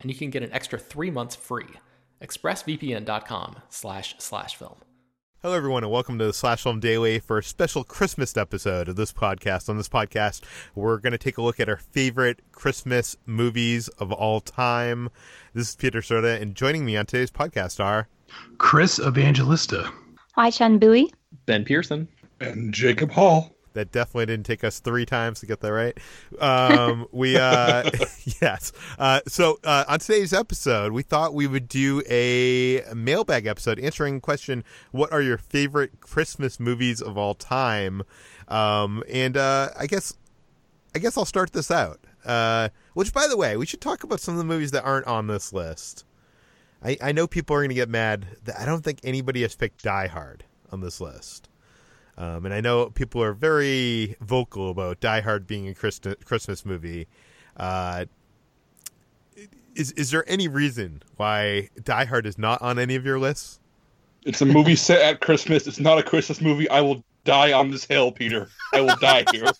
and you can get an extra three months free. ExpressVPN.com slash slash film. Hello, everyone, and welcome to the Slash Film Daily for a special Christmas episode of this podcast. On this podcast, we're going to take a look at our favorite Christmas movies of all time. This is Peter Soda, and joining me on today's podcast are Chris Evangelista. Hoai-Tran Bui. Ben Pearson. And Jacob Hall that definitely didn't take us three times to get that right. Um, we uh, yes. Uh, so uh, on today's episode, we thought we would do a mailbag episode answering the question: What are your favorite Christmas movies of all time? Um, and uh, I guess I guess I'll start this out. Uh, which, by the way, we should talk about some of the movies that aren't on this list. I, I know people are going to get mad that I don't think anybody has picked Die Hard on this list. Um, and I know people are very vocal about Die Hard being a Christmas movie. Uh, is is there any reason why Die Hard is not on any of your lists? It's a movie set at Christmas. It's not a Christmas movie. I will die on this hill, Peter. I will die here.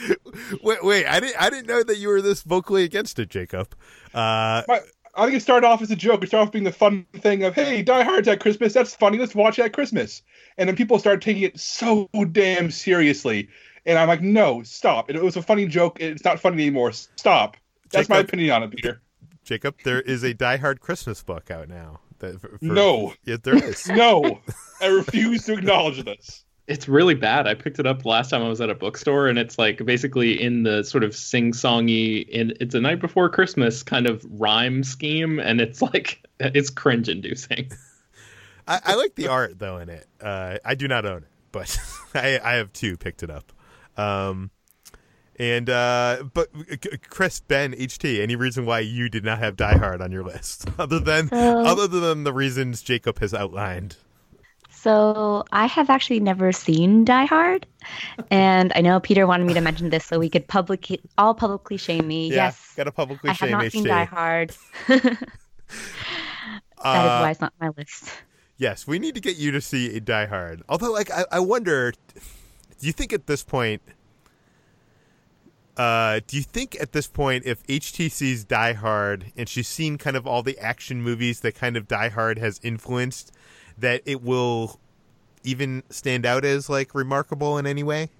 wait, wait! I didn't. I didn't know that you were this vocally against it, Jacob. Uh, My, I think it started off as a joke. It started off being the fun thing of, "Hey, Die Hard's at Christmas. That's funny. Let's watch it at Christmas." And then people started taking it so damn seriously, and I'm like, "No, stop! It, it was a funny joke. It's not funny anymore. Stop." That's Jacob, my opinion on it, Peter. Jacob, there is a Die Hard Christmas book out now. That for, for, no, yeah, there is. no, I refuse to acknowledge this it's really bad. I picked it up last time I was at a bookstore, and it's like basically in the sort of sing-songy, in it's a night before Christmas kind of rhyme scheme, and it's like it's cringe-inducing. I, I, like the art though in it. Uh, I do not own it, but I, I have two picked it up. Um, and uh, but Chris, Ben, HT, any reason why you did not have Die Hard on your list, other than uh, other than the reasons Jacob has outlined? So I have actually never seen Die Hard, and I know Peter wanted me to mention this so we could publicly all publicly shame me. Yeah, yes, gotta publicly I shame have not seen Die Hard. that is uh, why it's not on my list. Yes, we need to get you to see Die Hard. Although, like, I, I wonder, do you think at this point? Uh, do you think at this point, if HTC's Die Hard and she's seen kind of all the action movies that kind of Die Hard has influenced, that it will even stand out as like remarkable in any way?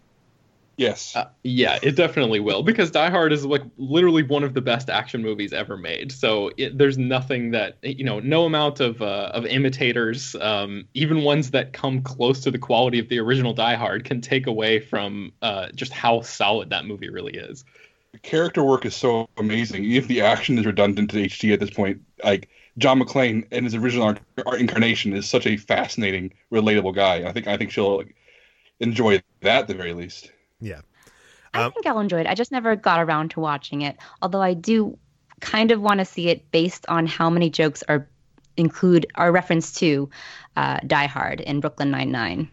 Yes. Uh, yeah, it definitely will because Die Hard is like literally one of the best action movies ever made. So it, there's nothing that you know, no amount of uh, of imitators, um, even ones that come close to the quality of the original Die Hard, can take away from uh, just how solid that movie really is. The character work is so amazing. Even if the action is redundant to HT at this point, like John McClane in his original incarnation is such a fascinating, relatable guy. I think I think she'll like, enjoy that at the very least. Yeah, um, I think I'll enjoy it. I just never got around to watching it. Although I do kind of want to see it based on how many jokes are include are reference to uh, Die Hard in Brooklyn Nine Nine.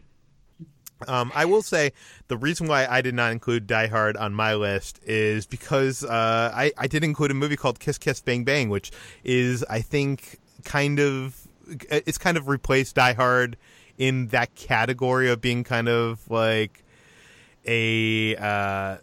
Um, I will say the reason why I did not include Die Hard on my list is because uh, I, I did include a movie called Kiss Kiss Bang Bang, which is I think kind of it's kind of replaced Die Hard in that category of being kind of like a uh,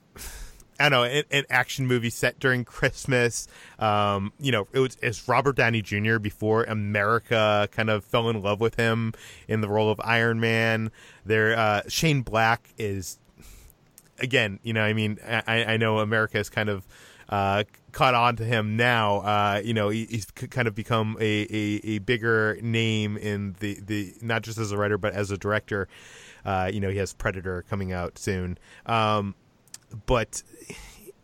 I don't know an, an, action movie set during Christmas. Um, you know, it was it's Robert Downey Jr. before America kind of fell in love with him in the role of Iron Man. There, uh, Shane Black is again. You know, I mean, I, I know America is kind of. Uh, caught on to him now. Uh, you know, he, he's kind of become a, a, a, bigger name in the, the not just as a writer but as a director. Uh, you know, he has Predator coming out soon. Um, but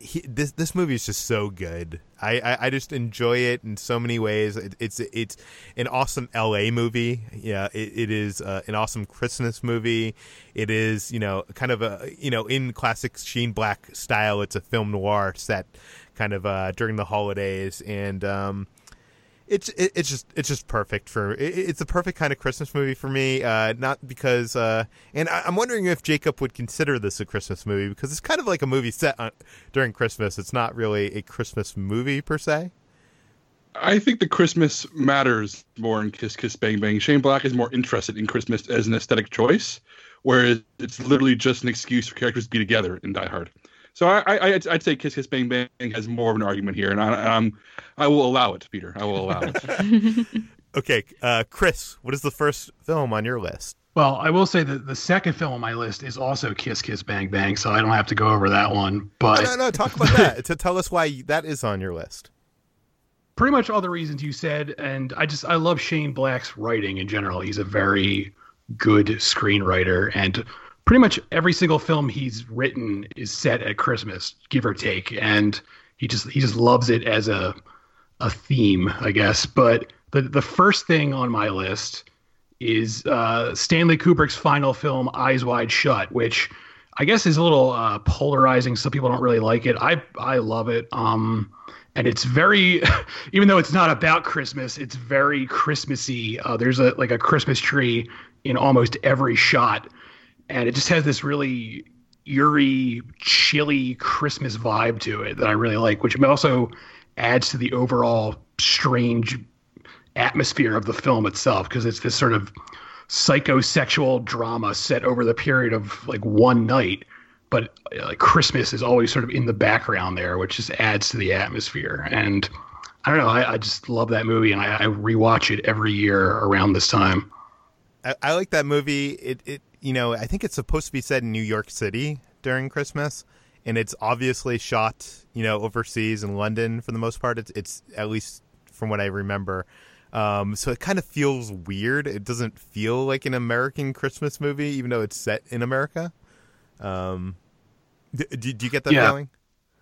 he, this this movie is just so good. I, I, I, just enjoy it in so many ways. It, it's it's an awesome L.A. movie. Yeah, it, it is uh, an awesome Christmas movie. It is you know kind of a you know in classic Shane Black style. It's a film noir set kind of uh, during the holidays, and um, it's it, it's just it's just perfect for it, it's a perfect kind of Christmas movie for me. Uh, not because uh, and I, am wondering if Jacob would consider this a Christmas movie because it's kind of like a movie set on, during Christmas. It's not really a Christmas movie per se. I think the Christmas matters more in Kiss Kiss Bang Bang. Shane Black is more interested in Christmas as an aesthetic choice, whereas it's literally just an excuse for characters to be together in Die Hard. So I, I I'd, say Kiss Kiss Bang Bang has more of an argument here, and I, um, I will allow it, Peter. I will allow it. okay, uh, Chris, what is the first film on your list? Well, I will say that the second film on my list is also Kiss Kiss Bang Bang, so I don't have to go over that one. But no, no, no talk about that. to tell us why that is on your list. Pretty much all the reasons you said, and I just I love Shane Black's writing in general. He's a very good screenwriter, and pretty much every single film he's written is set at Christmas, give or take, and he just he just loves it as a a theme, I guess. But the the first thing on my list is uh, Stanley Kubrick's final film, Eyes Wide Shut, which I guess is a little uh, polarizing. Some people don't really like it. I I love it. Um, and it's very, even though it's not about Christmas, it's very Christmassy. Uh, there's a like a Christmas tree in almost every shot and it just has this really eerie, chilly Christmas vibe to it that I really like, which also adds to the overall strange atmosphere of the film itself because it's this sort of psychosexual drama set over the period of like one night but uh, like christmas is always sort of in the background there which just adds to the atmosphere. And i don't know i, I just love that movie and I, I rewatch it every year around this time. I, I like that movie. It, it you know, I think it's supposed to be set in New York City during Christmas, and it's obviously shot, you know, overseas in London for the most part. It's, it's at least from what I remember. Um, so it kind of feels weird. It doesn't feel like an American Christmas movie, even though it's set in America. Um, do, do you get that yeah. feeling?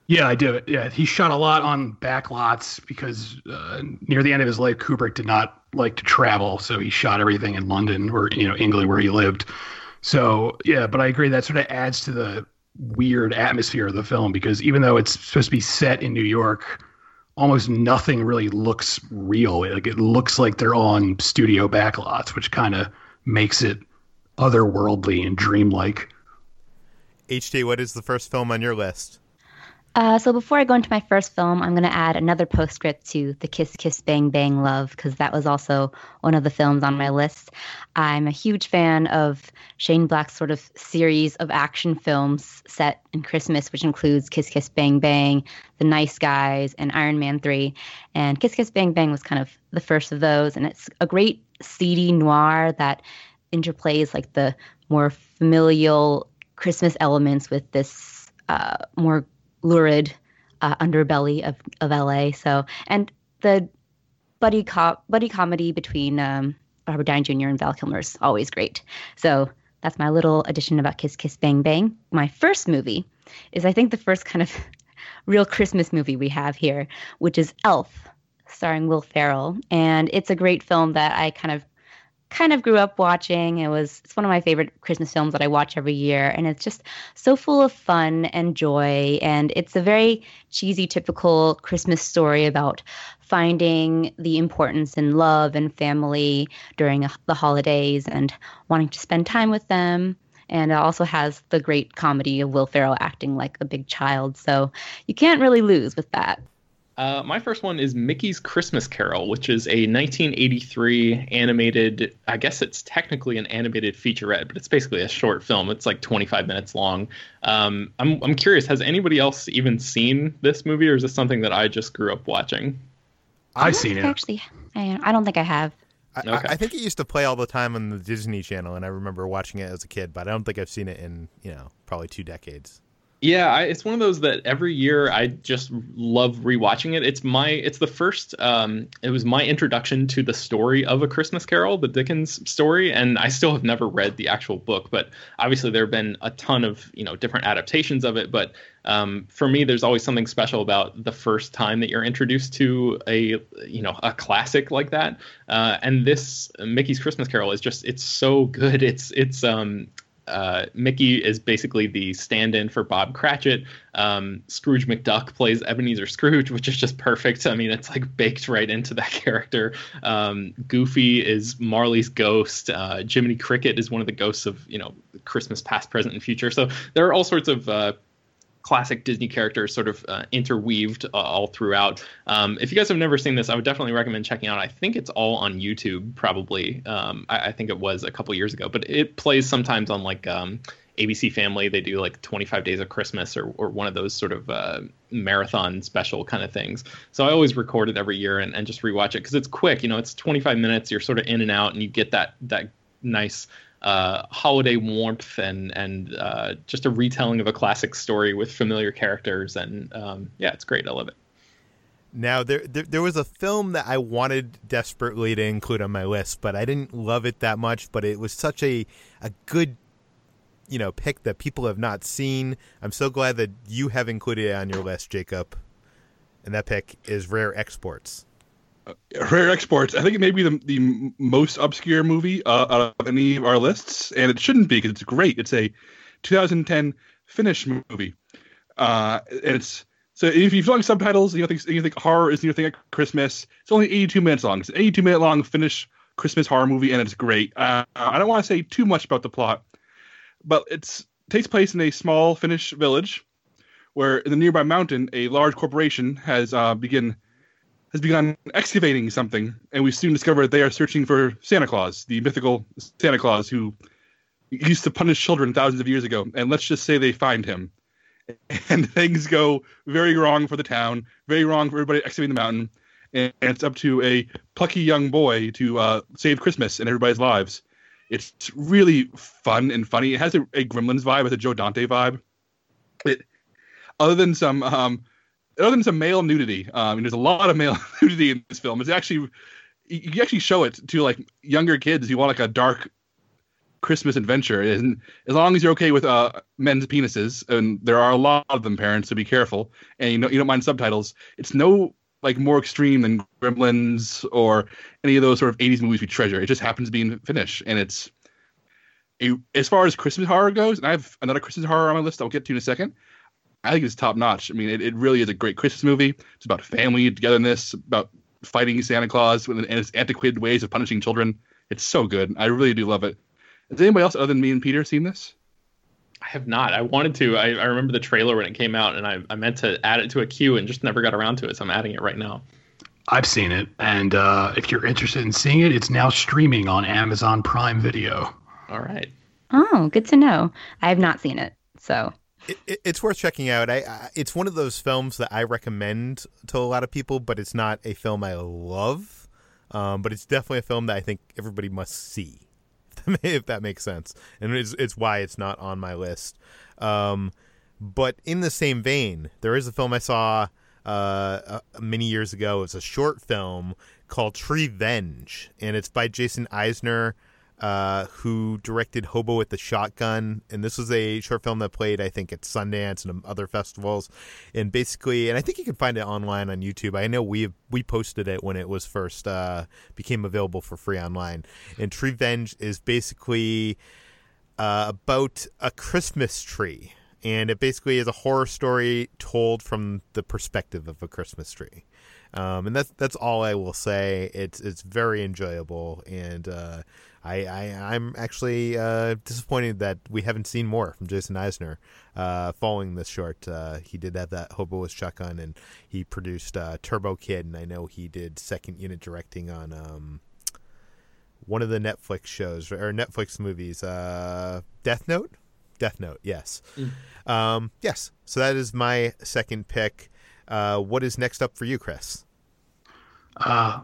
Yeah, I do. Yeah, he shot a lot on backlots because uh, near the end of his life, Kubrick did not like to travel, so he shot everything in London or you know England where he lived. So yeah, but I agree that sort of adds to the weird atmosphere of the film because even though it's supposed to be set in New York, almost nothing really looks real. Like it looks like they're on studio backlots, which kind of makes it otherworldly and dreamlike. HT, what is the first film on your list? Uh, so before I go into my first film, I'm going to add another postscript to the Kiss Kiss Bang Bang Love because that was also one of the films on my list. I'm a huge fan of Shane Black's sort of series of action films set in Christmas, which includes Kiss Kiss Bang Bang, The Nice Guys, and Iron Man 3. And Kiss Kiss Bang Bang was kind of the first of those, and it's a great seedy noir that interplays like the more familial Christmas elements with this uh, more lurid uh, underbelly of, of LA. So, and the buddy cop buddy comedy between um, Robert Downey Jr. and Val Kilmer is always great. So that's my little addition about Kiss Kiss Bang Bang. My first movie is I think the first kind of real Christmas movie we have here, which is Elf, starring Will Ferrell, and it's a great film that I kind of kind of grew up watching. It was it's one of my favorite Christmas films that I watch every year, and it's just so full of fun and joy. And it's a very cheesy, typical Christmas story about finding the importance in love and family during the holidays and wanting to spend time with them. And it also has the great comedy of Will Ferrell acting like a big child. So you can't really lose with that. Uh, my first one is Mickey's Christmas Carol, which is a 1983 animated. I guess it's technically an animated featurette, but it's basically a short film. It's like 25 minutes long. Um, I'm I'm curious. Has anybody else even seen this movie, or is this something that I just grew up watching? I've seen it. Actually, I, I don't think I have. I, Okay. I, I think it used to play all the time on the Disney Channel, and I remember watching it as a kid. But I don't think I've seen it in you know probably two decades. Yeah, I, it's one of those that every year I just love rewatching it. It's my it's the first um it was my introduction to the story of a Christmas Carol, the Dickens story, and I still have never read the actual book, but obviously there have been a ton of, you know, different adaptations of it, but um, for me there's always something special about the first time that you're introduced to a you know a classic like that uh, and this mickey's christmas carol is just it's so good it's it's um uh, Mickey is basically the stand-in for Bob Cratchit. Um, Scrooge McDuck plays Ebenezer Scrooge, which is just perfect. I mean, it's like baked right into that character. Um, Goofy is Marley's ghost. Uh, Jiminy Cricket is one of the ghosts of you know Christmas past, present, and future. So there are all sorts of uh, classic Disney characters sort of uh, interweaved uh, all throughout. Um, if you guys have never seen this, I would definitely recommend checking out. I think it's all on YouTube, probably. Um, I, I think it was a couple years ago, but it plays sometimes on like um, ABC Family. They do like 25 Days of Christmas or, or one of those sort of uh, marathon special kind of things. So I always record it every year and, and just rewatch it because it's quick. You know, it's 25 minutes. You're sort of in and out, and you get that that nice uh, holiday warmth and and uh, just a retelling of a classic story with familiar characters and um, yeah, it's great. I love it. Now there, there there was a film that I wanted desperately to include on my list, but I didn't love it that much. But it was such a a good you know pick that people have not seen. I'm so glad that you have included it on your list, Jacob. And that pick is Rare Exports. Rare Exports. I think it may be the the most obscure movie uh, out of any of our lists, and it shouldn't be because it's great. It's a 2010 Finnish movie, uh, and it's so if you've like subtitles, you think you think horror is your thing at Christmas. It's only 82 minutes long. It's an 82 minute long Finnish Christmas horror movie, and it's great. Uh, I don't want to say too much about the plot, but it's takes place in a small Finnish village where in the nearby mountain a large corporation has uh, begin has begun excavating something, and we soon discover they are searching for Santa Claus, the mythical Santa Claus who used to punish children thousands of years ago. And let's just say they find him, and things go very wrong for the town, very wrong for everybody excavating the mountain, and it's up to a plucky young boy to uh, save Christmas and everybody's lives. It's really fun and funny. It has a, a Gremlins vibe, it's a Joe Dante vibe. It, other than some um, other than some male nudity, um, there's a lot of male nudity in this film. It's actually you actually show it to like younger kids You want like a dark Christmas adventure. And as long as you're okay with uh, men's penises, and there are a lot of them, parents, so be careful, and you know you don't mind subtitles. It's no like more extreme than Gremlins or any of those sort of 80s movies we treasure. It just happens to be in Finnish, and it's a, as far as Christmas horror goes. And I have another Christmas horror on my list. I'll get to in a second. I think it's top notch. I mean, it, it really is a great Christmas movie. It's about family togetherness, about fighting Santa Claus and its antiquated ways of punishing children. It's so good. I really do love it. Has anybody else other than me and Peter seen this? I have not. I wanted to. I, I remember the trailer when it came out, and I, I meant to add it to a queue and just never got around to it. So I'm adding it right now. I've seen it, and uh, if you're interested in seeing it, it's now streaming on Amazon Prime Video. All right. Oh, good to know. I have not seen it, so It, it, it's worth checking out. I, I it's one of those films that I recommend to a lot of people, but it's not a film I love. Um, but it's definitely a film that I think everybody must see, if that makes sense. And it's it's why it's not on my list. Um, but in the same vein, there is a film I saw uh, uh, many years ago. It's a short film called Treevenge, and it's by Jason Eisener uh, who directed Hobo with the Shotgun. And this was a short film that played, I think, at Sundance and other festivals. And basically, and I think you can find it online on YouTube. I know we we posted it when it was first uh, became available for free online. And Treevenge is basically uh, about a Christmas tree. And it basically is a horror story told from the perspective of a Christmas tree. Um, and that's that's all I will say. It's it's very enjoyable, and uh, I, I I'm actually uh, disappointed that we haven't seen more from Jason Eisener uh, following this short. Uh, he did have that Hobo with Shotgun, and he produced uh, Turbo Kid, and I know he did second unit directing on um, one of the Netflix shows or Netflix movies, uh, Death Note. Death Note, yes, um, yes. So that is my second pick. Uh, what is next up for you, Chris? Uh,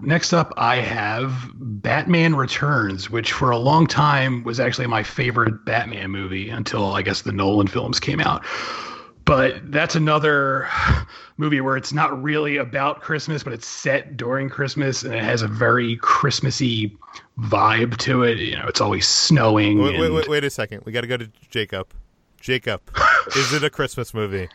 next up, I have Batman Returns, which for a long time was actually my favorite Batman movie until I guess the Nolan films came out. But that's another movie where it's not really about Christmas, but it's set during Christmas and it has a very Christmassy vibe to it. You know, it's always snowing. Wait, wait, and- wait, wait a second. We got to go to Jacob. Jacob, is it a Christmas movie?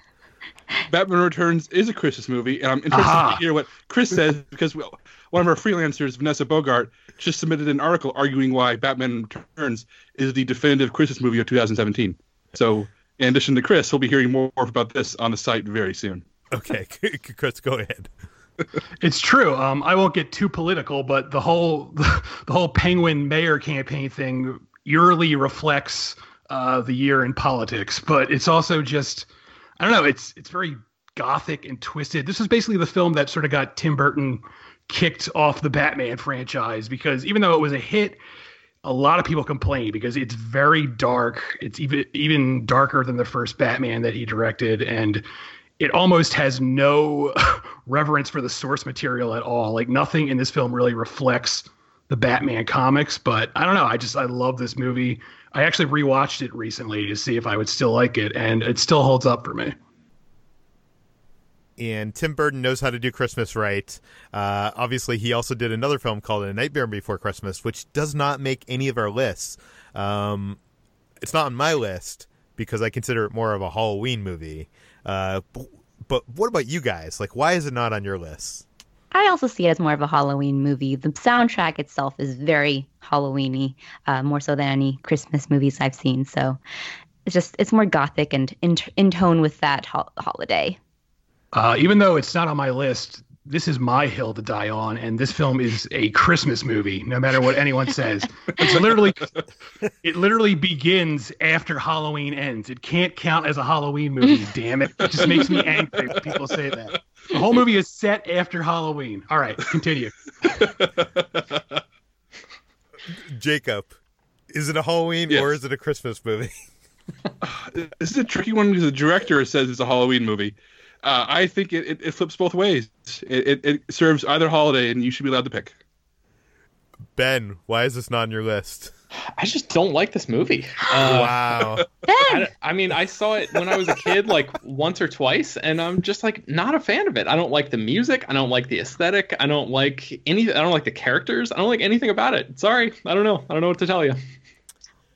Batman Returns is a Christmas movie, and I'm interested Aha. to hear what Chris says because well, one of our freelancers, Vanessa Bogart, just submitted an article arguing why Batman Returns is the definitive Christmas movie of 2017. So, in addition to Chris, we'll be hearing more about this on the site very soon. Okay, Chris, go ahead. It's true. Um, I won't get too political, but the whole the whole Penguin mayor campaign thing eerily reflects uh, the year in politics. But it's also just I don't know. It's it's very gothic and twisted. This is basically the film that sort of got Tim Burton kicked off the Batman franchise because even though it was a hit, a lot of people complain because it's very dark. It's even even darker than the first Batman that he directed, and it almost has no reverence for the source material at all. Like nothing in this film really reflects the Batman comics. But I don't know. I just I love this movie. I actually rewatched it recently to see if I would still like it, and it still holds up for me. And Tim Burton knows how to do Christmas right. Uh, obviously, he also did another film called A Nightmare Before Christmas, which does not make any of our lists. Um, it's not on my list because I consider it more of a Halloween movie. Uh, but, but what about you guys? Like, why is it not on your list? I also see it as more of a Halloween movie. The soundtrack itself is very Halloweeny, uh, more so than any Christmas movies I've seen. So it's just it's more gothic and in, in tone with that ho- holiday. Uh, even though it's not on my list, this is my hill to die on, and this film is a Christmas movie. No matter what anyone says, it's literally it literally begins after Halloween ends. It can't count as a Halloween movie. damn it! It just makes me angry when people say that. The whole movie is set after Halloween. All right, continue. Jacob, is it a Halloween Yes. or is it a Christmas movie? This is a tricky one because the director says it's a Halloween movie. Uh, I think it, it, it flips both ways. It, it, it serves either holiday, and you should be allowed to pick. Ben, why is this not on your list? I just don't like this movie. Uh, wow. I, I mean, I saw it when I was a kid, like once or twice, and I'm just like not a fan of it. I don't like the music. I don't like the aesthetic. I don't like anything. I don't like the characters. I don't like anything about it. Sorry, I don't know. I don't know what to tell you.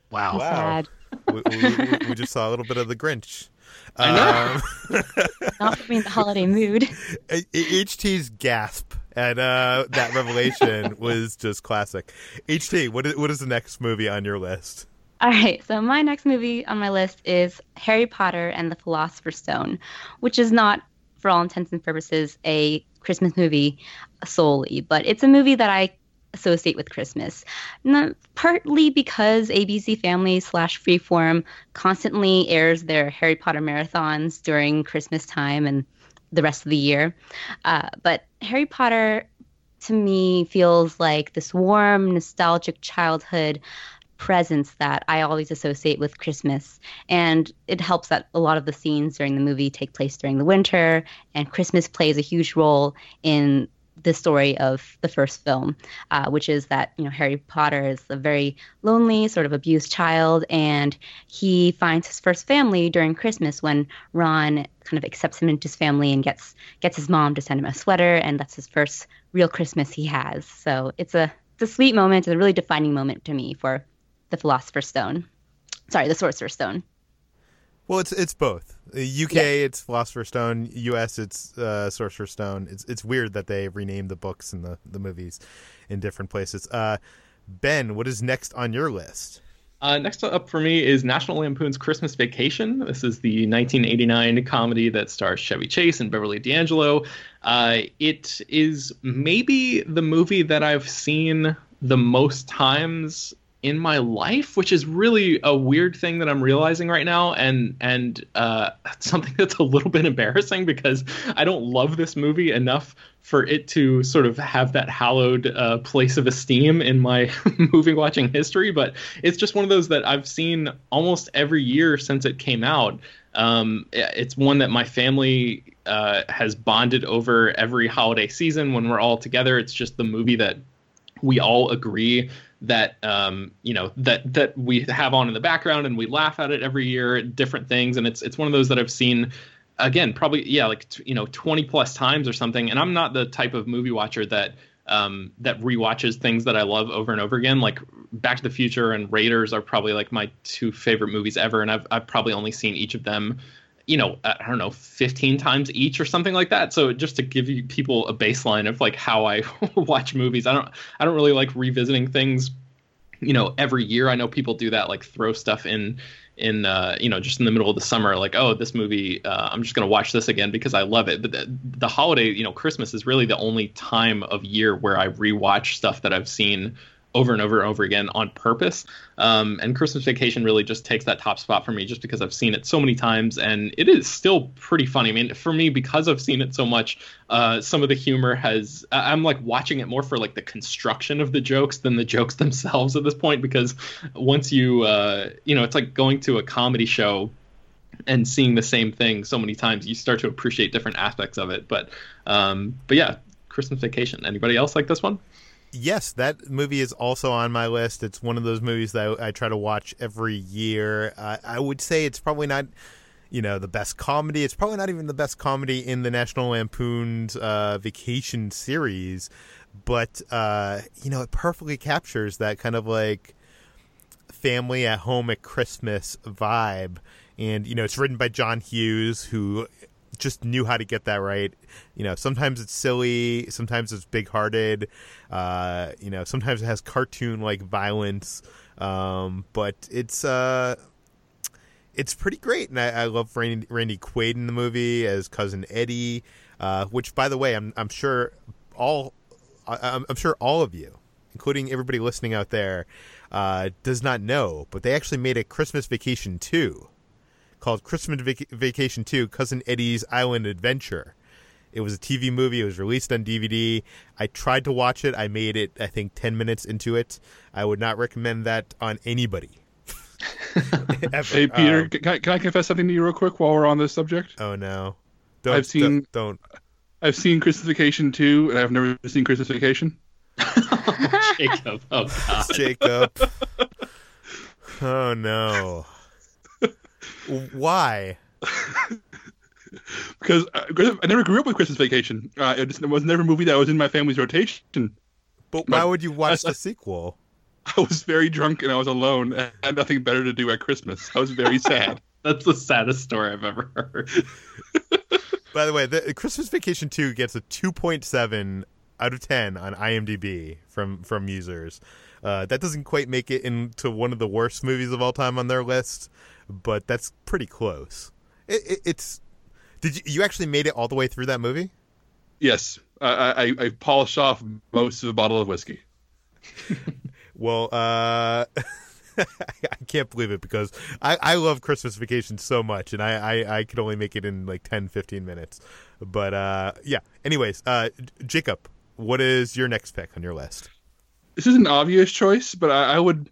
Wow. Wow. Sad. we, we, we just saw a little bit of the Grinch. I know. Um, Not putting me in the holiday mood. HT's gasp at uh, that revelation was just classic. HT, what is, what is the next movie on your list? All right, so my next movie on my list is Harry Potter and the Philosopher's Stone, which is not, for all intents and purposes, a Christmas movie solely, but it's a movie that I associate with Christmas. Not, partly because ABC Family slash Freeform constantly airs their Harry Potter marathons during Christmas time and the rest of the year. Uh, but Harry Potter to me feels like this warm, nostalgic childhood presence that I always associate with Christmas. And it helps that a lot of the scenes during the movie take place during the winter, and Christmas plays a huge role in the story of the first film, uh, which is that you know Harry Potter is a very lonely, sort of abused child, and he finds his first family during Christmas when Ron kind of accepts him into his family and gets gets his mom to send him a sweater, and that's his first real Christmas he has. So it's a it's a sweet moment, it's a really defining moment to me for the Philosopher's Stone. Sorry, the Sorcerer's Stone. Well, it's it's both. UK, Yeah. it's Philosopher's Stone. US, it's uh, Sorcerer's Stone. It's it's weird that they renamed the books and the, the movies in different places. Uh, ben, what is next on your list? Uh, next up for me is National Lampoon's Christmas Vacation. This is the 1989 comedy that stars Chevy Chase and Beverly D'Angelo. Uh, it is maybe the movie that I've seen the most times in my life, which is really a weird thing that I'm realizing right now, and and uh, something that's a little bit embarrassing because I don't love this movie enough for it to sort of have that hallowed uh, place of esteem in my movie watching history. But it's just one of those that I've seen almost every year since it came out. Um, it's one that my family uh, has bonded over every holiday season when we're all together. It's just the movie that we all agree that um, you know that that we have on in the background and we laugh at it every year different things. And it's it's one of those that i've seen again probably yeah like you know 20 plus times or something. And i'm not the type of movie watcher that um, that rewatches things that i love over and over again. Like back to the future and raiders are probably like my two favorite movies ever. And i've, I've probably only seen each of them you know, I don't know, 15 times each or something like that. So just to give you people a baseline of like how I watch movies, I don't, I don't really like revisiting things, you know, every year. I know people do that, like throw stuff in, in, uh, you know, just in the middle of the summer, like, oh, this movie, uh, I'm just going to watch this again because I love it. But the, the holiday, you know, Christmas is really the only time of year where I rewatch stuff that I've seen over and over and over again on purpose. Um, and Christmas Vacation really just takes that top spot for me just because I've seen it so many times and it is still pretty funny. I mean, for me, because I've seen it so much, uh, some of the humor has, I'm like watching it more for like the construction of the jokes than the jokes themselves at this point because once you, uh, you know, it's like going to a comedy show and seeing the same thing so many times, you start to appreciate different aspects of it. But, um, but yeah, Christmas Vacation. Anybody else like this one? Yes, that movie is also on my list. It's one of those movies that I, I try to watch every year. Uh, I would say it's probably not, you know, the best comedy. It's probably not even the best comedy in the National Lampoon's uh, Vacation series, but uh, you know, it perfectly captures that kind of like family at home at Christmas vibe. And you know, it's written by John Hughes, who just knew how to get that right. You know, sometimes it's silly, sometimes it's big hearted. Uh, you know, sometimes it has cartoon like violence, um, but it's uh, it's pretty great. And I, I love Randy, Randy, Quaid in the movie as cousin Eddie, uh, which, by the way, I'm I'm sure all I, I'm sure all of you, including everybody listening out there, uh, does not know, but they actually made a Christmas Vacation too called Christmas Vac- Vacation 2 Cousin Eddie's Island Adventure. It was a TV movie. It was released on DVD. I tried to watch it. I made it, I think, 10 minutes into it. I would not recommend that on anybody. hey, Peter, um, can, I, can I confess something to you real quick while we're on this subject? Oh, no. Don't, I've seen. Don't, don't. I've seen Christmas Vacation 2, and I've never seen Christmas Vacation. oh, Jacob. Oh, God. Jacob. Oh, no. Why? because uh, I never grew up with Christmas Vacation. Uh, it, just, it was never a movie that was in my family's rotation. But why would you watch I, the sequel? I was very drunk and I was alone. and had nothing better to do at Christmas. I was very sad. That's the saddest story I've ever heard. By the way, the Christmas Vacation 2 gets a 2.7 out of 10 on IMDb from from users. Uh, that doesn't quite make it into one of the worst movies of all time on their list, but that's pretty close. It, it, it's did you you actually made it all the way through that movie? Yes, I, I, I polished off most of a bottle of whiskey. well, uh, I can't believe it because I, I love Christmas Vacation so much, and I, I, I could only make it in like 10, 15 minutes. But uh, yeah. Anyways, uh, Jacob, what is your next pick on your list? This is an obvious choice, but I, I would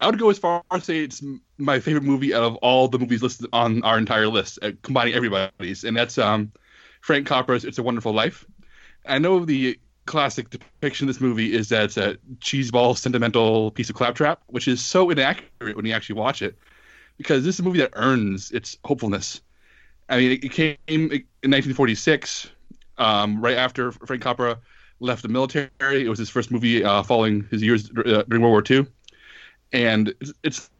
I would go as far as say it's my favorite movie out of all the movies listed on our entire list, uh, combining everybody's, and that's um, Frank Capra's "It's a Wonderful Life." I know the classic depiction of this movie is that it's a cheeseball, sentimental piece of claptrap, which is so inaccurate when you actually watch it, because this is a movie that earns its hopefulness. I mean, it, came in 1946, um, right after Frank Capra left the military. It was his first movie uh, following his years uh, during World War II and it's, it's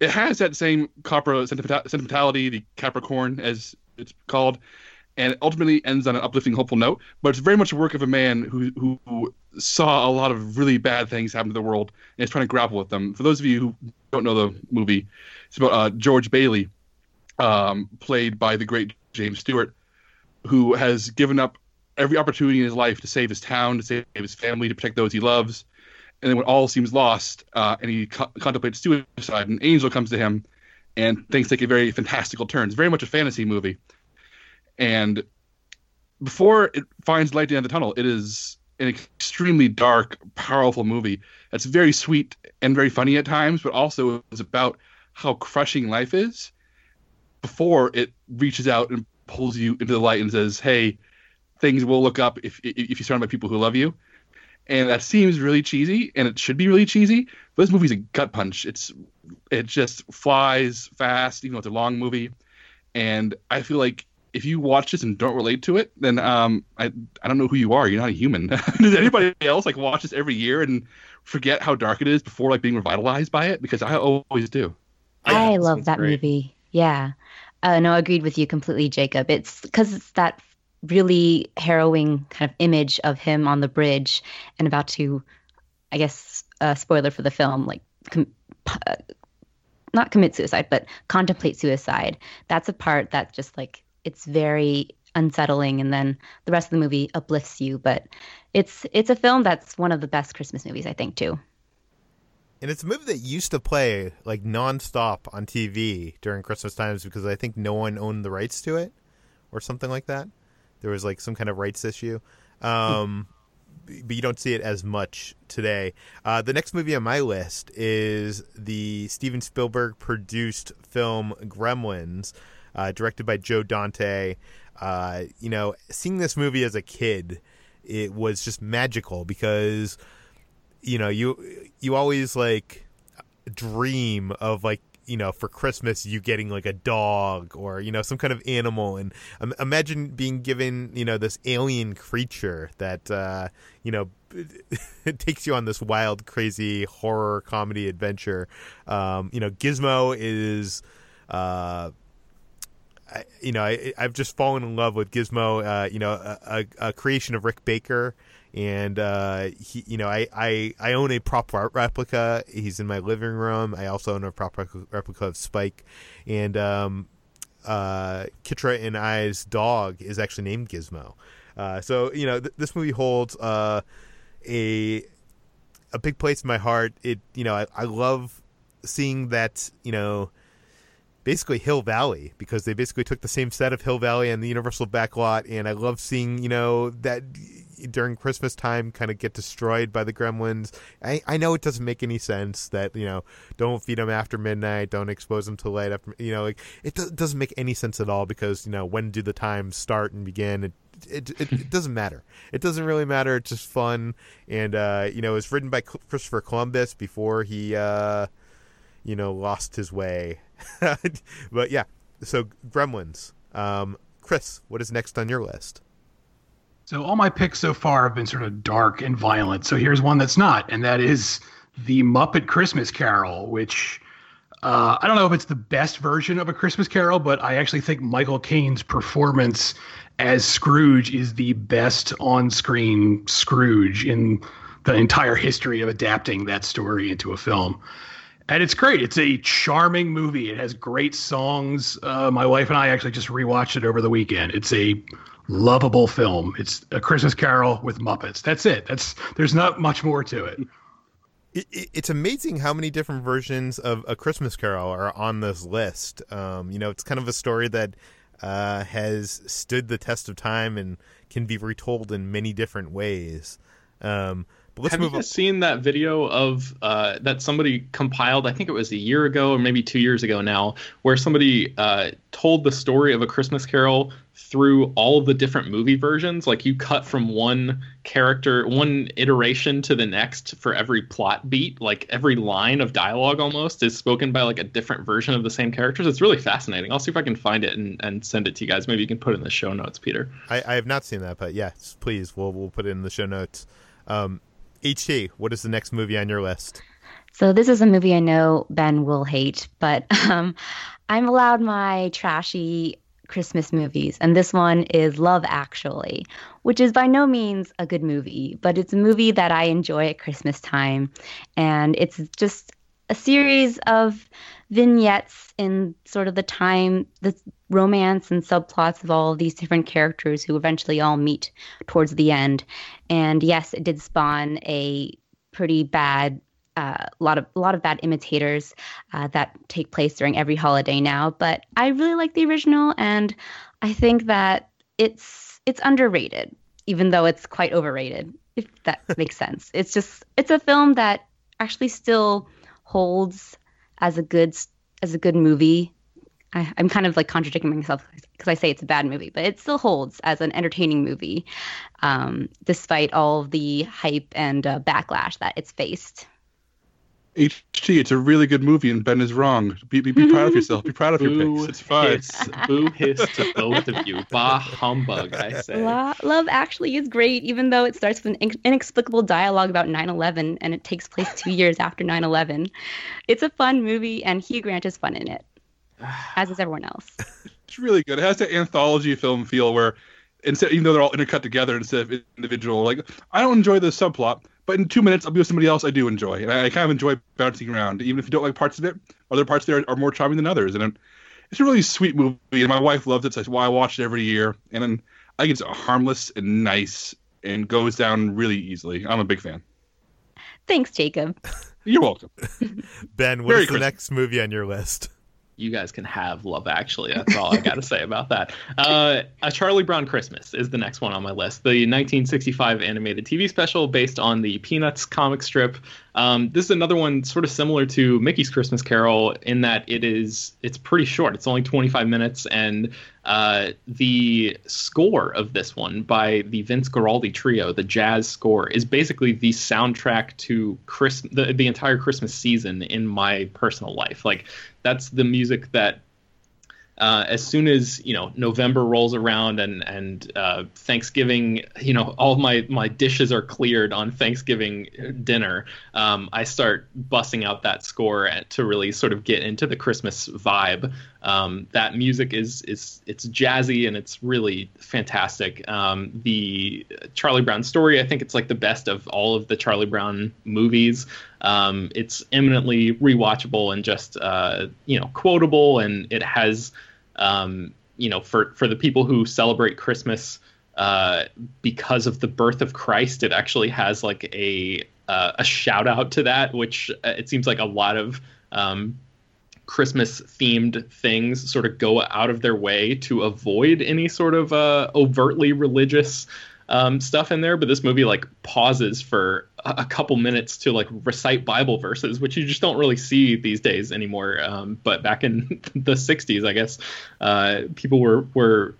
it has that same Capra sentimentality, the Capra-corn as it's called, and ultimately ends on an uplifting, hopeful note. But it's very much a work of a man who who, who saw a lot of really bad things happen to the world and is trying to grapple with them. For those of you who don't know the movie, it's about uh, George Bailey, um, played by the great James Stewart, who has given up every opportunity in his life to save his town, to save his family, to protect those he loves. And then when all seems lost, uh, and he co- contemplates suicide, an angel comes to him, and things take a very fantastical turn. It's very much a fantasy movie. And before it finds light at the end of the tunnel, it is an extremely dark, powerful movie that's very sweet and very funny at times, but also is about how crushing life is before it reaches out and pulls you into the light and says, "Hey, things will look up if if you're surrounded by people who love you." And that seems really cheesy, and it should be really cheesy. But this movie's a gut punch. It's it just flies fast, even though it's a long movie. And I feel like if you watch this and don't relate to it, then um, I I don't know who you are. You're not a human. Does anybody else like watch this every year and forget how dark it is before like being revitalized by it? Because I always do. I love that great. movie. Yeah. Uh, no, I agreed with you completely, Jacob. It's because it's that really harrowing kind of image of him on the bridge and about to, I guess, uh, spoiler for the film, like com- uh, not commit suicide, but contemplate suicide. That's a part that just like it's very unsettling, and then the rest of the movie uplifts you. But it's it's a film that's one of the best Christmas movies, I think, too. And it's a movie that used to play like nonstop on TV during Christmas times because I think no one owned the rights to it or something like that. There was like some kind of rights issue. Um, but you don't see it as much today. Uh, the next movie on my list is the Steven Spielberg produced film Gremlins, uh, directed by Joe Dante. Uh, you know, seeing this movie as a kid, it was just magical because you know you you always like dream of like you know for christmas you getting like a dog or you know some kind of animal and um, imagine being given you know this alien creature that uh you know it takes you on this wild crazy horror comedy adventure um you know gizmo is uh I, you know, I, I've just fallen in love with Gizmo. Uh, you know, a, a, a creation of Rick Baker, and uh, he, you know, I, I, I own a prop replica. He's in my living room. I also own a prop replica of Spike, and um, uh, Kitra and I's dog is actually named Gizmo. Uh, so you know, th- this movie holds uh, a a big place in my heart. It, you know, I, I love seeing that, you know basically Hill Valley because they basically took the same set of Hill Valley and the Universal backlot, and I love seeing you know that during Christmas time kind of get destroyed by the gremlins. I, I know it doesn't make any sense that you know don't feed them after midnight, don't expose them to light after you know like it do- doesn't make any sense at all because you know when do the times start and begin? It it, it, it doesn't matter. It doesn't really matter. It's just fun, and uh, you know it was written by Christopher Columbus before he. Uh, you know, lost his way. but yeah, so Gremlins. Um, Chris, what is next on your list? So all my picks so far have been sort of dark and violent. So here's one that's not, and that is the Muppet Christmas Carol, which uh, I don't know if it's the best version of a Christmas Carol, but I actually think Michael Caine's performance as Scrooge is the best on-screen Scrooge in the entire history of adapting that story into a film. And it's great. It's a charming movie. It has great songs. Uh, my wife and I actually just rewatched it over the weekend. It's a lovable film. It's a Christmas Carol with Muppets. That's it. That's there's not much more to it. It, it, it's amazing how many different versions of A Christmas Carol are on this list. Um, you know, it's kind of a story that uh, has stood the test of time and can be retold in many different ways. Um, but let's Have move you on. guys seen that video of uh, that somebody compiled? I think it was a year ago or maybe two years ago now, where somebody uh, told the story of a Christmas Carol through all of the different movie versions. Like you cut from one character, one iteration to the next for every plot beat. Like every line of dialogue almost is spoken by like a different version of the same characters. It's really fascinating. I'll see if I can find it and, and send it to you guys. Maybe you can put it in the show notes, Peter. I, I have not seen that, but yes, please, we'll we'll put it in the show notes. Um, HT, what is the next movie on your list? So this is a movie I know Ben will hate, but um, I'm allowed my trashy Christmas movies, and this one is Love Actually, which is by no means a good movie, but it's a movie that I enjoy at Christmas time. And it's just a series of vignettes in sort of the time, the romance and subplots of all of these different characters who eventually all meet towards the end. And yes, it did spawn a pretty bad uh, a lot of a lot of bad imitators uh, that take place during every holiday now. But I really like the original, and I think that it's it's underrated, even though it's quite overrated. If that makes sense, it's just it's a film that actually still holds as a good as a good movie. I, I'm kind of like contradicting myself because I say it's a bad movie, but it still holds as an entertaining movie, um, despite all the hype and uh, backlash that it's faced. HT, it's a really good movie, and Ben is wrong. Be, be, be proud of yourself. Be proud of your Boo picks. It's fine. hiss, boo hiss to both of you. Bah humbug, I say. Lo- Love actually is great, even though it starts with an inex- inexplicable dialogue about 9 11 and it takes place two years after 9 11. It's a fun movie, and Hugh Grant is fun in it, as is everyone else. It's really good. It has that anthology film feel where instead, even though they're all intercut together instead of individual, like I don't enjoy the subplot, but in two minutes I'll be with somebody else I do enjoy, and I, I kind of enjoy bouncing around, even if you don't like parts of it. Other parts there are more charming than others, and it's a really sweet movie. And my wife loves it, so that's why I watch it every year. And then I think it's harmless and nice and goes down really easily. I'm a big fan. Thanks, Jacob. You're welcome. Ben, what Very is the Christmas. next movie on your list? You guys can have Love Actually. That's all I got to say about that. Uh, a Charlie Brown Christmas is the next one on my list. The 1965 animated TV special based on the Peanuts comic strip. Um, this is another one sort of similar to Mickey's Christmas Carol in that it is it's pretty short. It's only 25 minutes, and uh, the score of this one by the Vince Guaraldi Trio, the jazz score, is basically the soundtrack to Chris the, the entire Christmas season in my personal life. Like that's the music that uh, as soon as you know November rolls around and and uh, Thanksgiving, you know all my my dishes are cleared on Thanksgiving dinner. Um, I start busting out that score to really sort of get into the Christmas vibe. Um, that music is is it's jazzy and it's really fantastic. Um, the Charlie Brown story, I think it's like the best of all of the Charlie Brown movies. Um, it's eminently rewatchable and just uh, you know quotable, and it has um, you know for for the people who celebrate Christmas uh, because of the birth of Christ, it actually has like a uh, a shout out to that, which uh, it seems like a lot of um, Christmas themed things sort of go out of their way to avoid any sort of uh, overtly religious um, stuff in there. But this movie like pauses for a, couple minutes to like recite Bible verses, which you just don't really see these days anymore. Um, but back in the '60s, I guess uh, people were were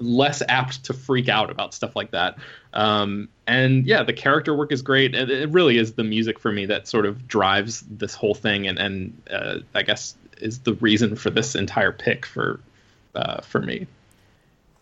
less apt to freak out about stuff like that. Um, and yeah, the character work is great. and It really is the music for me that sort of drives this whole thing, and and uh, I guess is the reason for this entire pick for uh, for me.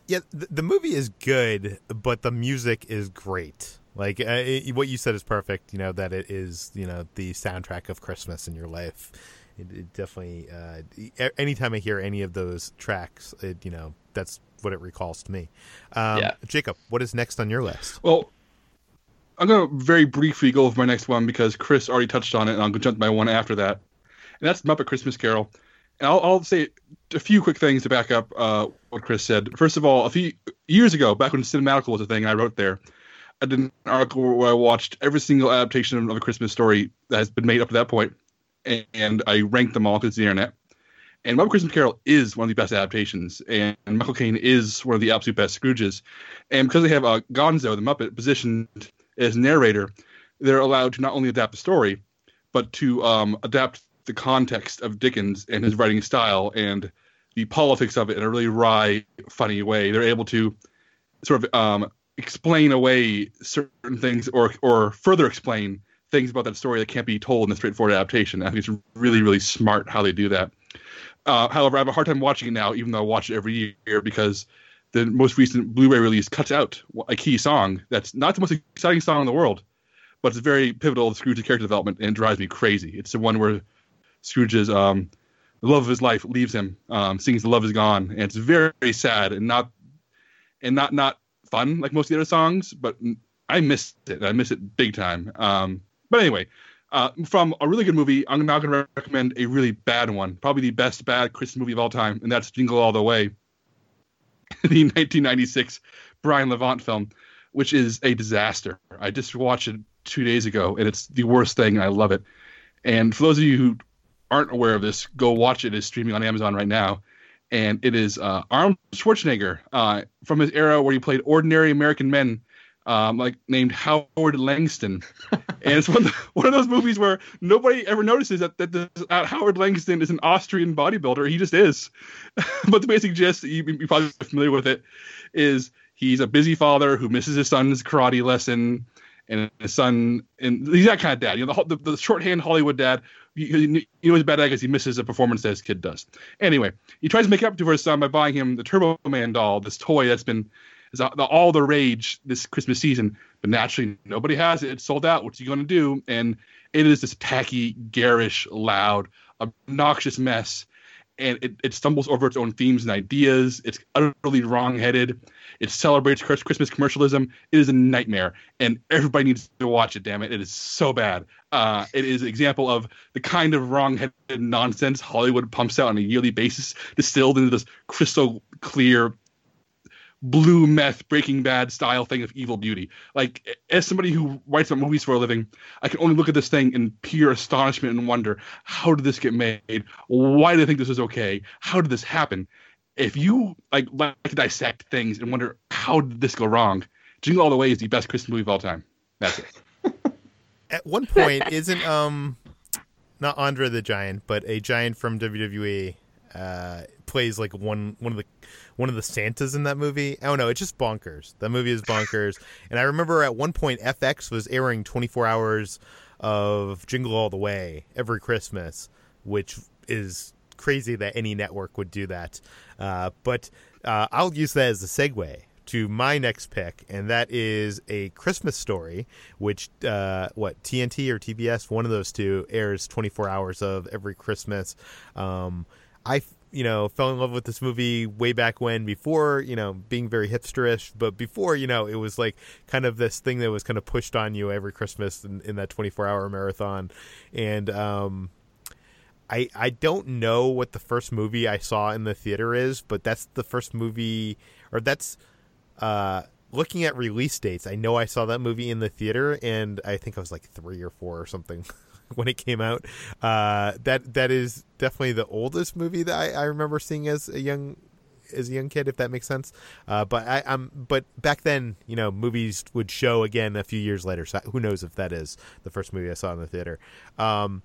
Yeah, the, movie is good, but the music is great. Like uh, it, what you said is perfect. You know that it is you know the soundtrack of Christmas in your life. It, it definitely. Uh, anytime I hear any of those tracks, it you know that's what it recalls to me. Um, Yeah. Jacob, what is next on your list? Well, I'm going to very briefly go over my next one because Chris already touched on it, and I'll go jump to my one after that. And that's Muppet Christmas Carol. And I'll, I'll say a few quick things to back up uh, what Chris said. First of all, a few years ago, back when Cinematical was a thing, I wrote there. I did an article where I watched every single adaptation of a Christmas story that has been made up to that point, and, and I ranked them all because it's the internet. And Muppet Christmas Carol is one of the best adaptations, and Michael Caine is one of the absolute best Scrooges. And because they have uh, Gonzo, the Muppet, positioned as narrator, they're allowed to not only adapt the story, but to um, adapt the context of Dickens and his writing style and the politics of it in a really wry, funny way. They're able to sort of um, explain away certain things or or further explain things about that story that can't be told in a straightforward adaptation. I think it's really, really smart how they do that. Uh, however, I have a hard time watching it now, even though I watch it every year because the most recent Blu-ray release cuts out a key song that's not the most exciting song in the world, but it's very pivotal to Scrooge's character development and drives me crazy. It's the one where Scrooge's um, the love of his life leaves him, um, sings "The Love Is Gone," and it's very, very sad and not and not not fun like most of the other songs. But I missed it. I miss it big time. Um, but anyway, uh, from a really good movie, I'm now going to recommend a really bad one, probably the best bad Christmas movie of all time, and that's Jingle All the Way, the 1996 Brian Levant film, which is a disaster. I just watched it two days ago, and it's the worst thing. I love it. And for those of you who aren't aware of this, go watch it. It's streaming on Amazon right now. And it is uh, Arnold Schwarzenegger uh, from his era where he played ordinary American men, um, like named Howard Langston. and it's one of, the, one of those movies where nobody ever notices that, that this, uh, Howard Langston is an Austrian bodybuilder. He just is. but the basic gist, you, you're probably familiar with it, is he's a busy father who misses his son's karate lesson and his son and he's that kind of dad you know the, the, the shorthand hollywood dad you, you know he's a bad dad because he misses a performance that his kid does anyway he tries to make up to his son by buying him the turbo man doll this toy that's been all the rage this christmas season but naturally nobody has it it's sold out what's he going to do and it is this tacky garish loud obnoxious mess and it, it stumbles over its own themes and ideas. It's utterly wrong-headed. It celebrates Christmas commercialism. It is a nightmare, and everybody needs to watch it. Damn it, it is so bad. Uh, it is an example of the kind of wrong-headed nonsense Hollywood pumps out on a yearly basis, distilled into this crystal clear blue meth Breaking Bad style thing of evil beauty. Like as somebody who writes about movies for a living, I can only look at this thing in pure astonishment and wonder, how did this get made? Why do they think this is okay? How did this happen? If you like like to dissect things and wonder how did this go wrong, Jingle All the Way is the best Christmas movie of all time. That's it. At one point, isn't um not Andre the Giant, but a giant from WWE uh, plays like one one of the one of the Santas in that movie. Oh no, it's just bonkers. That movie is bonkers. and I remember at one point FX was airing 24 hours of Jingle All the Way every Christmas, which is crazy that any network would do that. Uh, but uh, I'll use that as a segue to my next pick, and that is a Christmas story, which uh, what TNT or TBS, one of those two, airs 24 hours of every Christmas. Um, I you know fell in love with this movie way back when before you know being very hipsterish but before you know it was like kind of this thing that was kind of pushed on you every christmas in, in that 24 hour marathon and um I, I don't know what the first movie I saw in the theater is, but that's the first movie, or that's uh, looking at release dates. I know I saw that movie in the theater, and I think I was like three or four or something. when it came out. Uh, that that is definitely the oldest movie that I, I remember seeing as a young as a young kid, if that makes sense. Uh, but I, am but back then, you know, movies would show again a few years later. So who knows if that is the first movie I saw in the theater. Um,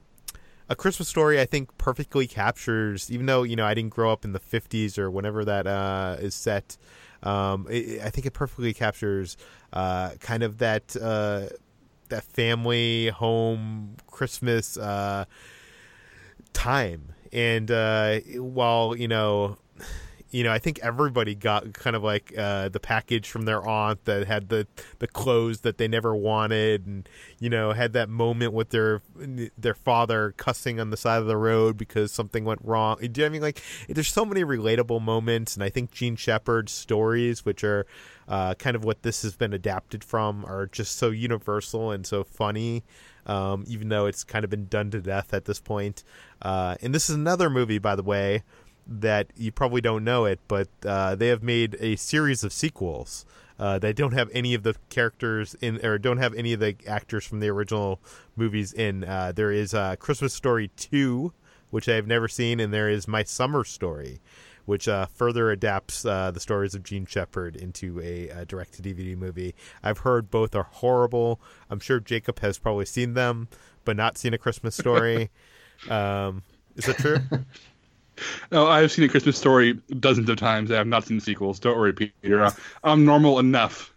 a Christmas Story, I think, perfectly captures. Even though you know I didn't grow up in the '50s or whenever that uh, is set, um, it, I think it perfectly captures uh, kind of that uh, that family home Christmas uh, time. And uh, while you know, you know, I think everybody got kind of like uh, the package from their aunt that had the the clothes that they never wanted, and you know, had that moment with their their father cussing on the side of the road because something went wrong. Do you know I mean like? There's so many relatable moments, and I think Gene Shepherd's stories, which are uh, kind of what this has been adapted from are just so universal and so funny, um, even though it's kind of been done to death at this point. Uh, and this is another movie, by the way, that you probably don't know it, but uh, they have made a series of sequels. Uh, don't have any of the characters in, or don't have any of the actors from the original movies in. Uh, there is uh, Christmas Story 2, which I have never seen, and there is My Summer Story, which uh, further adapts uh, the stories of Jean Shepherd into a, a direct to DVD movie. I've heard both are horrible. I'm sure Jacob has probably seen them, but not seen A Christmas Story. um, is that true? No, I've seen A Christmas Story dozens of times. I have not seen sequels. Don't worry, Peter. I'm normal enough.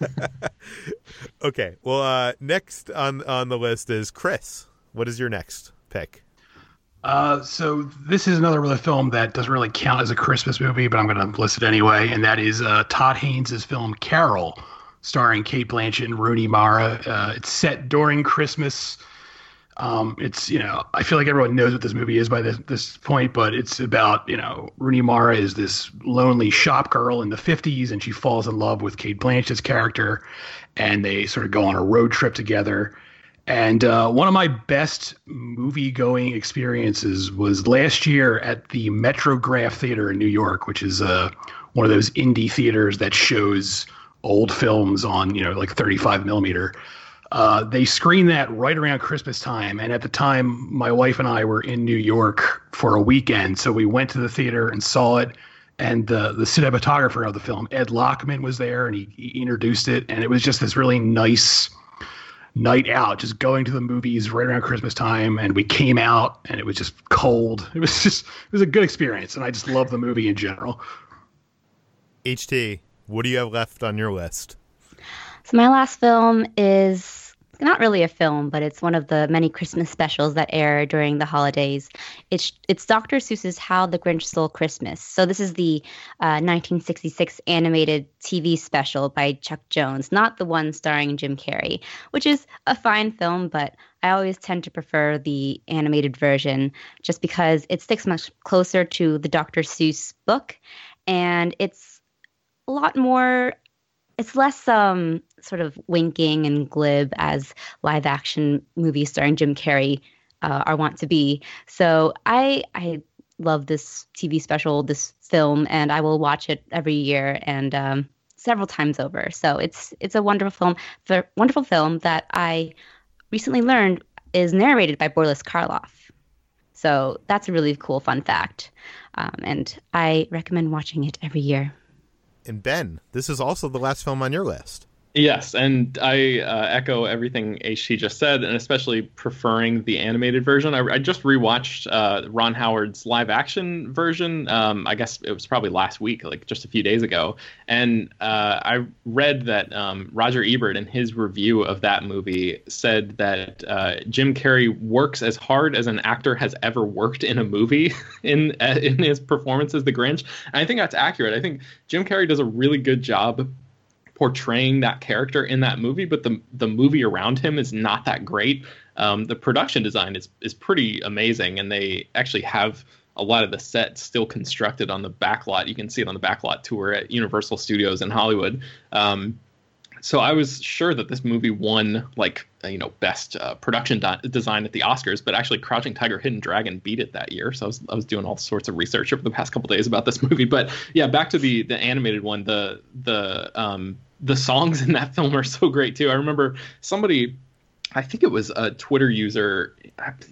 okay. Well, uh, next on on the list is Chris. What is your next pick? Uh, so this is another really film that doesn't really count as a Christmas movie, but I'm going to list it anyway, and that is uh, Todd Haynes' film Carol, starring Cate Blanchett and Rooney Mara. Uh, it's set during Christmas. Um, it's you know I feel like everyone knows what this movie is by this this point, but it's about you know Rooney Mara is this lonely shop girl in the '50s, and she falls in love with Cate Blanchett's character, and they sort of go on a road trip together. And uh, one of my best movie going experiences was last year at the Metrograph Theater in New York, which is uh, one of those indie theaters that shows old films on you know like 35 millimeter. Uh, they screened that right around Christmas time, and at the time, my wife and I were in New York for a weekend, so we went to the theater and saw it. And the the cinematographer of the film, Ed Lachman, was there, and he, he introduced it, and it was just this really nice night out, just going to the movies right around Christmas time. And we came out, and it was just cold. It was just it was a good experience, and I just love the movie in general. HT, what do you have left on your list? So my last film is not really a film, but it's one of the many Christmas specials that air during the holidays. It's it's Dr. Seuss's How the Grinch Stole Christmas. So this is the uh, 1966 animated TV special by Chuck Jones, not the one starring Jim Carrey, which is a fine film, but I always tend to prefer the animated version just because it sticks much closer to the Dr. Seuss book, and it's a lot more it's less um sort of winking and glib as live action movies starring Jim Carrey uh, are wont to be. So I I love this TV special, this film, and I will watch it every year and um, several times over. So it's it's a wonderful film, wonderful film that I recently learned is narrated by Boris Karloff. So that's a really cool fun fact, um, and I recommend watching it every year. And Ben, this is also the last film on your list. Yes, and I uh, echo everything HT just said, and especially preferring the animated version. I, I just rewatched uh, Ron Howard's live action version. Um, I guess it was probably last week, like just a few days ago. And uh, I read that um, Roger Ebert, in his review of that movie, said that uh, Jim Carrey works as hard as an actor has ever worked in a movie in in his performance as the Grinch. And I think that's accurate. I think Jim Carrey does a really good job portraying that character in that movie, but the the movie around him is not that great. Um, the production design is is pretty amazing, and they actually have a lot of the sets still constructed on the backlot. You can see it on the backlot tour at Universal Studios in Hollywood. Um, so I was sure that this movie won like uh, you know best uh, production design at the Oscars, but actually Crouching Tiger, Hidden Dragon beat it that year. So I was, I was doing all sorts of research over the past couple days about this movie. But yeah, back to the the animated one. The the um, the songs in that film are so great too. I remember somebody I think it was a Twitter user.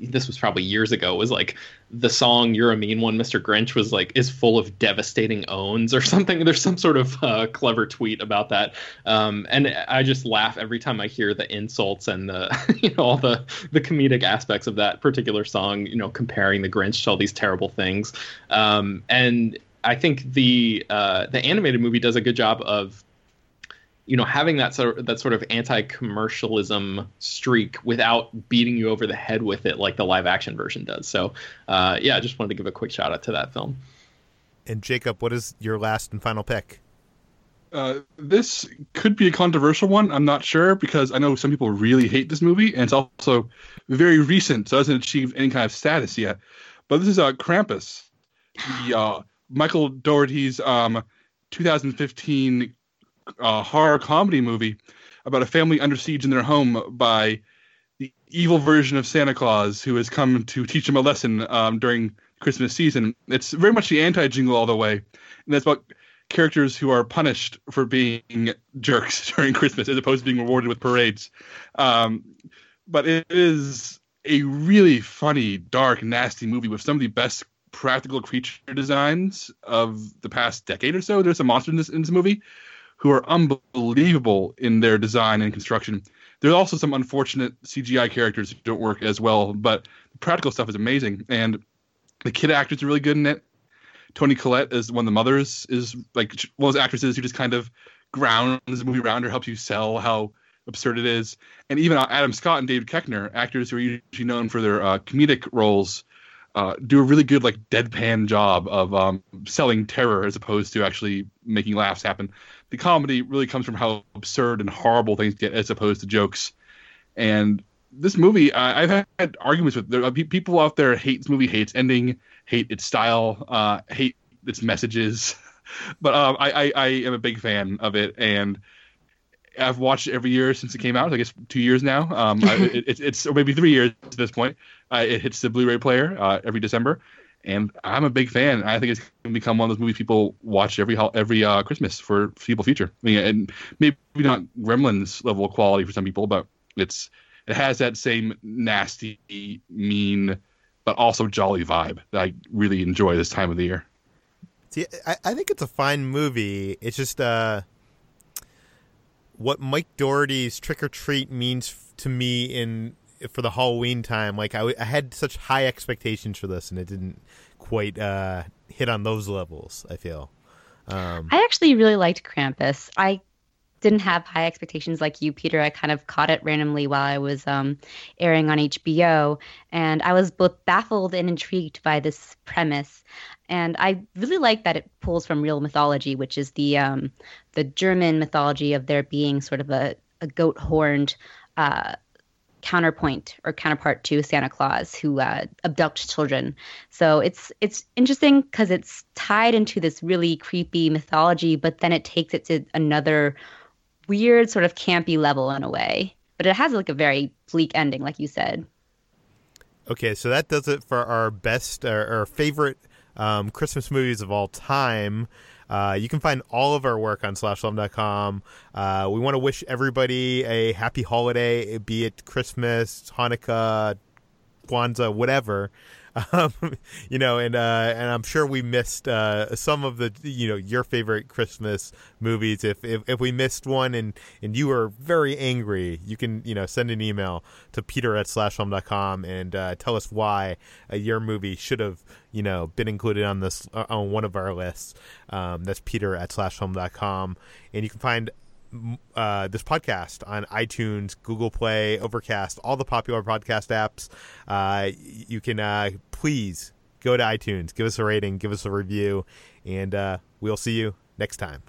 This was probably years ago. Was like the song "You're a Mean One, Mr. Grinch" was like is full of devastating owns or something. There's some sort of uh, clever tweet about that, um, and I just laugh every time I hear the insults and the you know all the the comedic aspects of that particular song. You know, comparing the Grinch to all these terrible things, um, and I think the uh, the animated movie does a good job of you know having that sort of, that sort of anti-commercialism streak without beating you over the head with it like the live action version does. So uh, yeah, I just wanted to give a quick shout out to that film. And Jacob, what is your last and final pick? Uh, this could be a controversial one. I'm not sure because I know some people really hate this movie, and it's also very recent, so it hasn't achieved any kind of status yet. But this is uh, Krampus, the uh, Michael Dougherty's um, 2015 uh, horror comedy movie about a family under siege in their home by the evil version of Santa Claus who has come to teach them a lesson um, during Christmas season. It's very much the anti jingle all the way. And that's about characters who are punished for being jerks during Christmas as opposed to being rewarded with parades. Um, but it is a really funny, dark, nasty movie with some of the best practical creature designs of the past decade or so. There's a monster in this, in this movie who are unbelievable in their design and construction. There's also some unfortunate CGI characters who don't work as well, but the practical stuff is amazing. And the kid actors are really good in it. Toni Collette is one of the mothers, is like one of those actresses who just kind of grounds the movie around her, helps you sell how absurd it is. And even Adam Scott and David Koechner, actors who are usually known for their uh, comedic roles, uh, do a really good like deadpan job of um, selling terror as opposed to actually making laughs happen. The comedy really comes from how absurd and horrible things get as opposed to jokes. And this movie, uh, I've had arguments with there are people out there hate this movie, hates ending, hate its style, uh, hate its messages. but um, I, I, I am a big fan of it, and I've watched it every year since it came out. I guess two years now. Um, I, it, it's it's or maybe three years at this point. Uh, it hits the Blu-ray player uh, every December, and I'm a big fan. I think it's going to become one of those movies people watch every every uh, Christmas for people future. I mean, and maybe not Gremlins level of quality for some people, but it's it has that same nasty, mean, but also jolly vibe that I really enjoy this time of the year. See, I, I think it's a fine movie. It's just uh, what Mike Dougherty's Trick 'r Treat means to me in for the Halloween time. Like I, I had such high expectations for this, and it didn't quite uh, hit on those levels. I feel. Um, I actually really liked Krampus. I didn't have high expectations like you, Peter. I kind of caught it randomly while I was um, airing on HBO, and I was both baffled and intrigued by this premise. And I really like that it pulls from real mythology, which is the um, the German mythology of there being sort of a, a goat horned uh, counterpoint or counterpart to Santa Claus who uh, abducts children. So it's it's interesting because it's tied into this really creepy mythology, but then it takes it to another weird sort of campy level in a way. But it has like a very bleak ending, like you said. Okay, so that does it for our best or our favorite um, Christmas movies of all time. Uh, you can find all of our work on slashfilm.com. Uh, we want to wish everybody a happy holiday, be it Christmas, Hanukkah, Kwanzaa, whatever. Um, you know, and uh, and I'm sure we missed uh, some of the you know your favorite Christmas movies. If, if if we missed one and and you were very angry, you can you know send an email to Peter at slashfilm.com and uh, tell us why uh, your movie should have you know been included on this uh, on one of our lists. Um, that's Peter at slashfilm.com, and you can find uh, this podcast on iTunes, Google Play, Overcast, all the popular podcast apps. Uh, you can uh, please go to iTunes, give us a rating, give us a review, and uh, we'll see you next time.